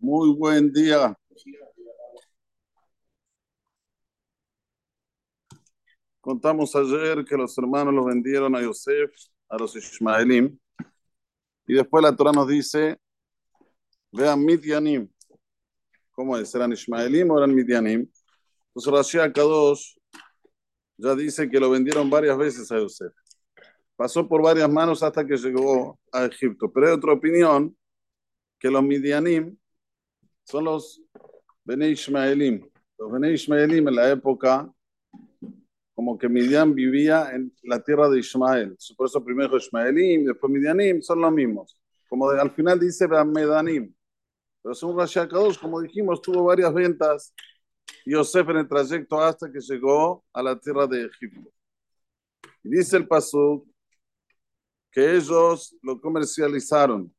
Muy buen día. Contamos ayer que los hermanos los vendieron a Yosef, a los Ishmaelim, y después la Torah nos dice, vean Midianim. ¿Cómo es? ¿Eran Ishmaelim o eran Midianim? Entonces Rashi Kadosh ya dice que lo vendieron varias veces a Yosef. Pasó por varias manos hasta que llegó a Egipto. Pero hay otra opinión, que los Midianim son los Bene Ishmaelim. Los Bene Ishmaelim en la época, como que Midian vivía en la tierra de Ismael. Por eso primero Ishmaelim, después Midianim, son los mismos. Como al final dice Medanim. Pero según Rashi como dijimos, tuvo varias ventas Yosef en el trayecto hasta que llegó a la tierra de Egipto. Y dice el Pasuk que ellos lo comercializaron.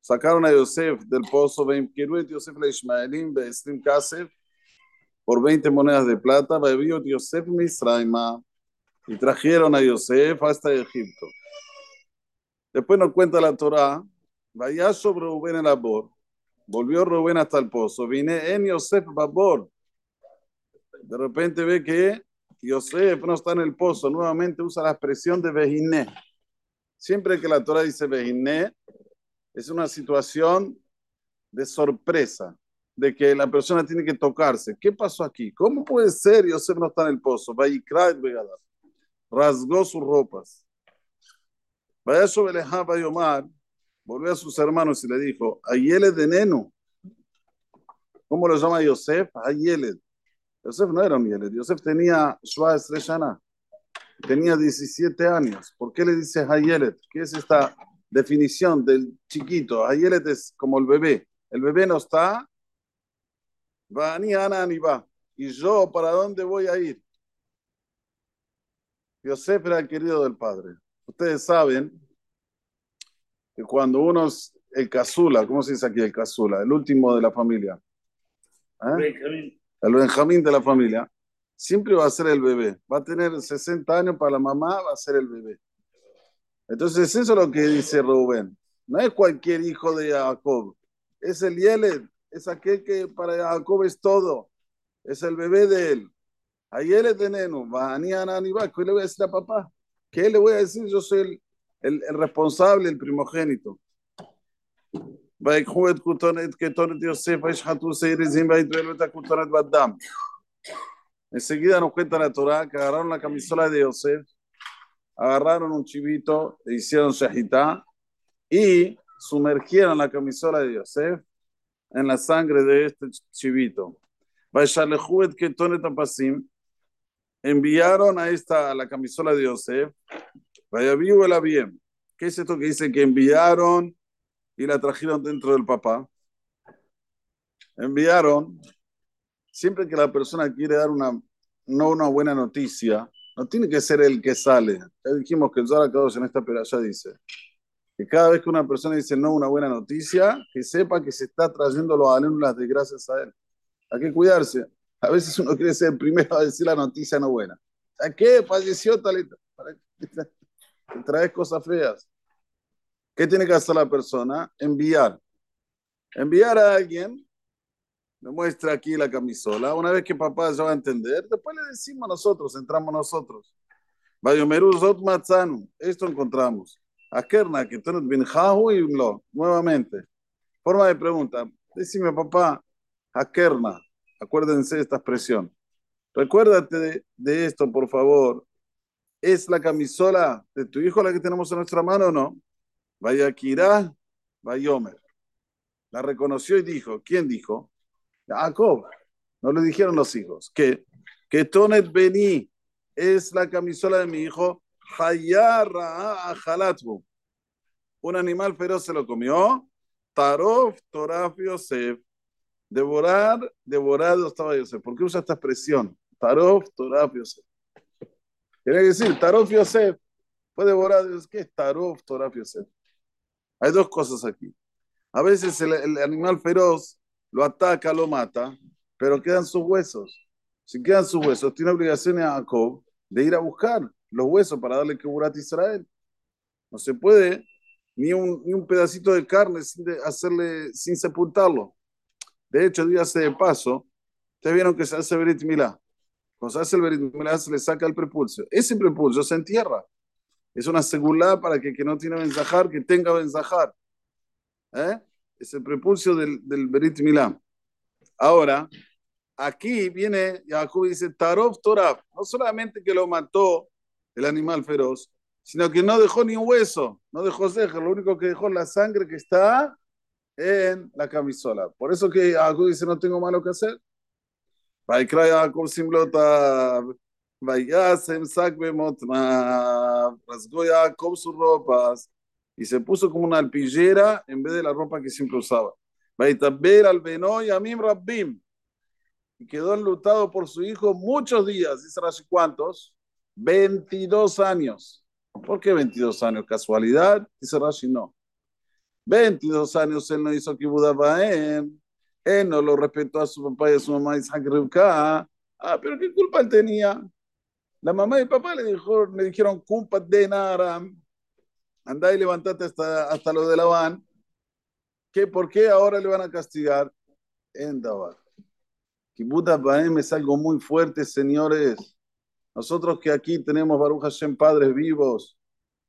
Sacaron a Yosef del pozo, Yosef le Ishmaelim, Kasef, por 20 monedas de plata, Yosef Misraima, y trajeron a Yosef hasta Egipto. Después nos cuenta la Torah Vaya sobre Rubén el. Volvió Rubén hasta el pozo. Vine en Yosef Babor. De repente ve que Yosef no está en el pozo. Nuevamente usa la expresión de Vejiné. Siempre que la Torah dice Vejiné, es una situación de sorpresa, de que la persona tiene que tocarse. ¿Qué pasó aquí? ¿Cómo puede ser Yosef no está en el pozo? Rasgó sus ropas. Vaya sobre Omar volvió a sus hermanos y le dijo, Ayeled de Neno. ¿Cómo lo llama Yosef? Ayeled. Yosef no era un Yeled. Yosef tenía Shua Estrellana. Tenía 17 años. ¿Por qué le dice Ayeled? ¿Qué es esta definición del chiquito? Ayeled es como el bebé. El bebé no está. Va ni Ana ni va. ¿Y yo para dónde voy a ir? Yosef era el querido del padre. Ustedes saben que cuando uno es el casula, ¿cómo se dice aquí el casula? El último de la familia. ¿Eh? El Benjamín de la familia. Siempre va a ser el bebé. Va a tener 60 años para la mamá, va a ser el bebé. Entonces, eso es lo que dice Rubén. No es cualquier hijo de Jacob. Es el Yeled. Es aquel que para Jacob es todo. Es el bebé de él. A Yeled de Neno. ¿Qué le voy a decir a papá? ¿Qué le voy a decir? Yo soy el el, el responsable, el primogénito. Enseguida nos cuenta la Torah que agarraron la camisola de Yosef, agarraron un chivito, le hicieron shahitá y sumergieron la camisola de Yosef en la sangre de este chivito. Enviaron a esta a la camisola de Yosef Vaya la bien. ¿Qué es esto que dice que enviaron y la trajeron dentro del papá? Enviaron, siempre que la persona quiere dar una, no una buena noticia, no tiene que ser el que sale. Ya dijimos que el Zohar en esta ya dice que cada vez que una persona dice no una buena noticia, que sepa que se está trayendo los alumnos de gracias a él. Hay que cuidarse. A veces uno quiere ser el primero a decir la noticia no buena. ¿A qué? Falleció tal traes cosas feas. ¿Qué tiene que hacer la persona? Enviar. Enviar a alguien, me muestra aquí la camisola. Una vez que papá ya va a entender, después le decimos nosotros, entramos nosotros. Esto encontramos. Akerna, que binjahu y lo. Nuevamente. Forma de pregunta. Decime, papá, Akerna. Acuérdense de esta expresión. Recuérdate de, de esto, por favor. ¿Es la camisola de tu hijo la que tenemos en nuestra mano o no? Vaya Kirá, Vayomer. La reconoció y dijo, ¿quién dijo? Jacob. No le dijeron los hijos. Que, que Tonet Beni es la camisola de mi hijo. Hayarra Ajalatbu. Un animal feroz se lo comió. Tarof, Toraf, Yosef. Devorar, devorado estaba Yosef. ¿Por qué usa esta expresión? Tarof, Toraf, Yosef. Tiene decir, Tarof Yosef. Fue devorado. ¿Qué es Tarof, Toraf Yosef? Hay dos cosas aquí. A veces el, animal feroz lo ataca, lo mata, pero quedan sus huesos. Si quedan sus huesos, tiene obligación a Jacob de ir a buscar los huesos para darle que a Israel. No se puede ni un, ni un pedacito de carne sin hacerle, sin sepultarlo. De hecho, dígase de paso, ustedes vieron que se hace Berit Milá. Cuando se hace el Berit Milá, se le saca el prepulso. Ese prepulso se entierra. Es una segulá para que, que no tiene benzajar, que tenga benzajar. ¿Eh? Es el prepulso del, del Berit Milá. Ahora, aquí viene Jacob y dice, Tarof Toraf, no solamente que lo mató el animal feroz, sino que no dejó ni un hueso, no dejó ceja, lo único que dejó es la sangre que está en la camisola. Por eso que Jacob dice, no tengo malo que hacer. Vaikra Jacob Simlota, Vayasem rasgó Jacob sus ropas y se puso como una alpillera en vez de la ropa que siempre usaba. Vaitabel albenó y Amim Rabbim. Y quedó enlutado por su hijo muchos días, dice Rashi, ¿cuántos? 22 años. ¿Por qué 22 años? ¿Casualidad? Dice Rashi, no. 22 años él no hizo que Kibudabaem. Él no lo respetó a su papá y a su mamá Isaac Rivka. Ah, pero ¿qué culpa él tenía? La mamá y el papá le, dijo, le dijeron, culpa de Nara. Andá y levantate hasta, hasta lo de la van. ¿Qué, ¿Por qué ahora le van a castigar? En Dabar. Kibbutz Baem es algo muy fuerte, señores. Nosotros que aquí tenemos Baruch Hashem, padres vivos,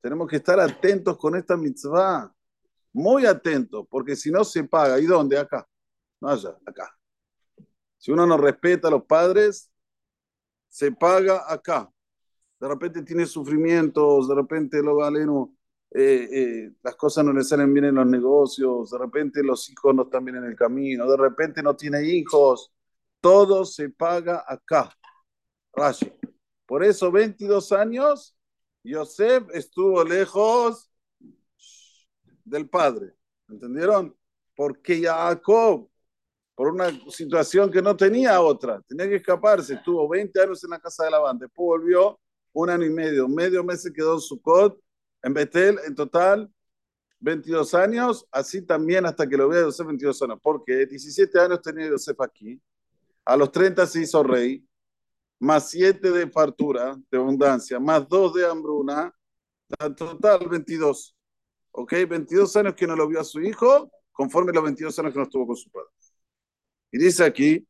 tenemos que estar atentos con esta mitzvah. Muy atentos, porque si no se paga. ¿Y dónde? Acá. No allá, acá. Si uno no respeta a los padres, se paga acá. De repente tiene sufrimientos, de repente lo galeno, eh, eh, las cosas no le salen bien en los negocios, de repente los hijos no están bien en el camino, de repente no tiene hijos. Todo se paga acá. Rashi. Por eso 22 años, Yosef estuvo lejos del padre. ¿Entendieron? Porque Jacob, por una situación que no tenía otra, tenía que escaparse, estuvo 20 años en la casa de Labán, después volvió un año y medio, medio mes se quedó en Sucot, en Betel, en total 22 años, así también hasta que lo vea Yosef 22 años, porque 17 años tenía Yosef aquí, a los 30 se hizo rey, más 7 de fartura, de abundancia, más 2 de hambruna, total 22. ¿Ok? 22 años que no lo vio a su hijo, conforme los 22 años que no estuvo con su padre. Y dice aquí,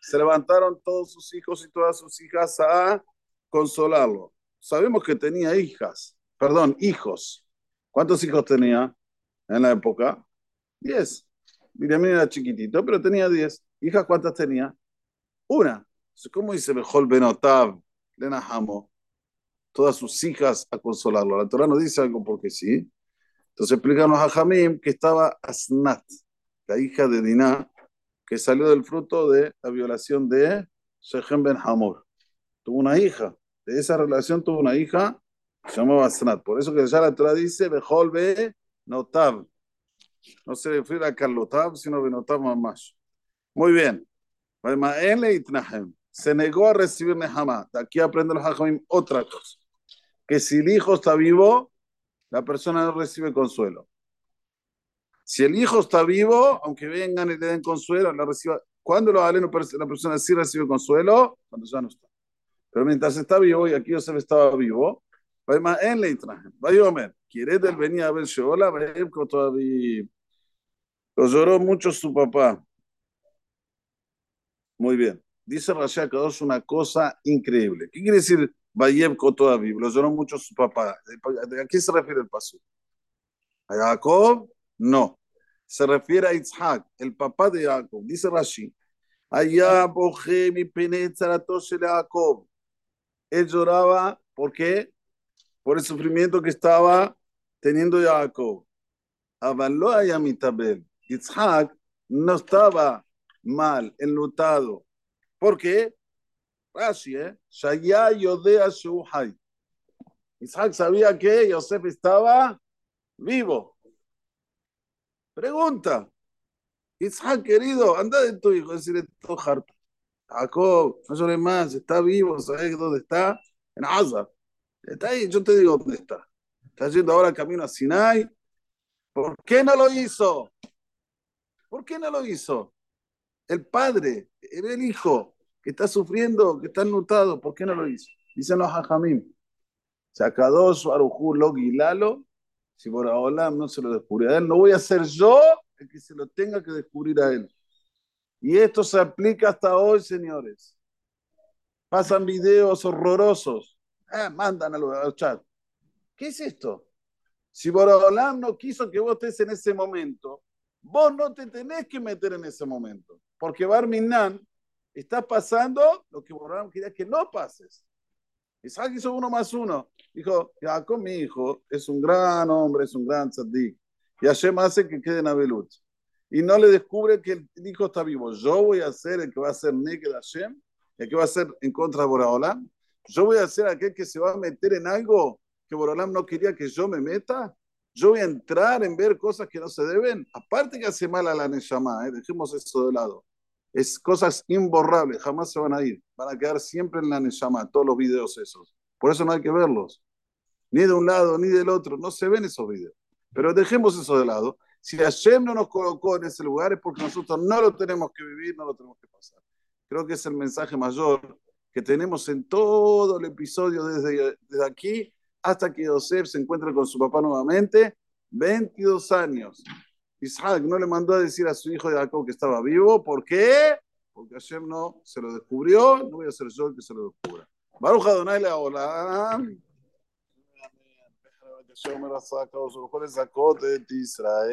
se levantaron todos sus hijos y todas sus hijas a consolarlo. Sabemos que tenía hijas, perdón, hijos. ¿Cuántos hijos tenía en la época? Diez. Miriam era chiquitito, pero tenía diez. ¿Hijas cuántas tenía? Una. ¿Cómo dice Bejol Benotav, Lenahamo? Todas sus hijas a consolarlo. La Torah no dice algo porque sí. Entonces explícanos a Jamim que estaba Asnat, la hija de Diná, que salió del fruto de la violación de Shechem Ben Hamor. Tuvo una hija. De esa relación tuvo una hija se llamaba Asnat. Por eso que ya la Torah dice Bejol Benotav. No se refiere a Carlotav, sino Benotav más. Muy bien. Se negó a recibir Nehama. De aquí aprende los Hajamim otra cosa. Que si el hijo está vivo, la persona no recibe consuelo. Si el hijo está vivo, aunque vengan y le den consuelo, la reciba. ¿Cuándo lo la persona sí recibe consuelo? Cuando ya no está. Pero mientras está vivo, y aquí Yosef estaba vivo, en le Vayomer, quiere del venir a ver Sheola, todavía. Lo lloró mucho su papá. Muy bien. Dice Rashi Kadosh una cosa increíble. ¿Qué quiere decir Bayeb todavía? Lo lloró mucho su papá. ¿A quién se refiere el paso? ¿A Jacob? No. Se refiere a Isaac, el papá de Jacob. Dice Rashi. Allá boje mi penetratos de Jacob. Él lloraba, ¿por qué? Por el sufrimiento que estaba teniendo Jacob. Avaló a Yamitabel. Isaac no estaba mal, enlutado. ¿Por qué? Rashi, ¿eh? Shaya Yodea Shuhai. Isaac sabía que Yosef estaba vivo. Pregunta. Isaac, querido, anda de tu hijo, decirle todo harto. Jacob, no llores más, está vivo, ¿sabes dónde está? En Asa. Está ahí, yo te digo dónde está. Está yendo ahora camino a Sinai. ¿Por qué no lo hizo? ¿Por qué no lo hizo? el padre, el hijo, que está sufriendo, que está enlutado, ¿por qué no lo hizo? Dicen los hajamim, Shakadosh, Arujú, Logi, Lalo, si por Olam no se lo descubre a él, no voy a ser yo el que se lo tenga que descubrir a él. Y esto se aplica hasta hoy, señores. Pasan videos horrorosos. Ah, mandan al chat. ¿Qué es esto? Si Borolam no quiso que vos estés en ese momento, vos no te tenés que meter en ese momento. Porque Barminan está pasando lo que Borolam quería que no pases. Isaac hizo uno más uno. Dijo, con mi hijo es un gran hombre, es un gran tzaddik. Y Hashem hace que quede en Abelut. Y no le descubre que el hijo está vivo. Yo voy a ser el que va a ser Neked Hashem, el que va a ser en contra de Boraholam. Yo voy a ser aquel que se va a meter en algo que Borolam no quería que yo me meta? Yo voy a entrar en ver cosas que no se deben. Aparte que hace mal a la Neshama, ¿eh? dejemos eso de lado. Es cosas imborrables, jamás se van a ir. Van a quedar siempre en la Neshama, todos los videos esos. Por eso no hay que verlos. Ni de un lado ni del otro. No se ven esos videos. Pero dejemos eso de lado. Si Hashem no nos colocó en ese lugar es porque nosotros no lo tenemos que vivir, no lo tenemos que pasar. Creo que es el mensaje mayor que tenemos en todo el episodio desde, aquí hasta que Yosef se encuentra con su papá nuevamente, 22 años. Isaac no le mandó a decir a su hijo Jacob que estaba vivo, ¿por qué? Porque Hashem no se lo descubrió, no voy a ser yo el que se lo descubra. Baruch Adonai le hola. Israel.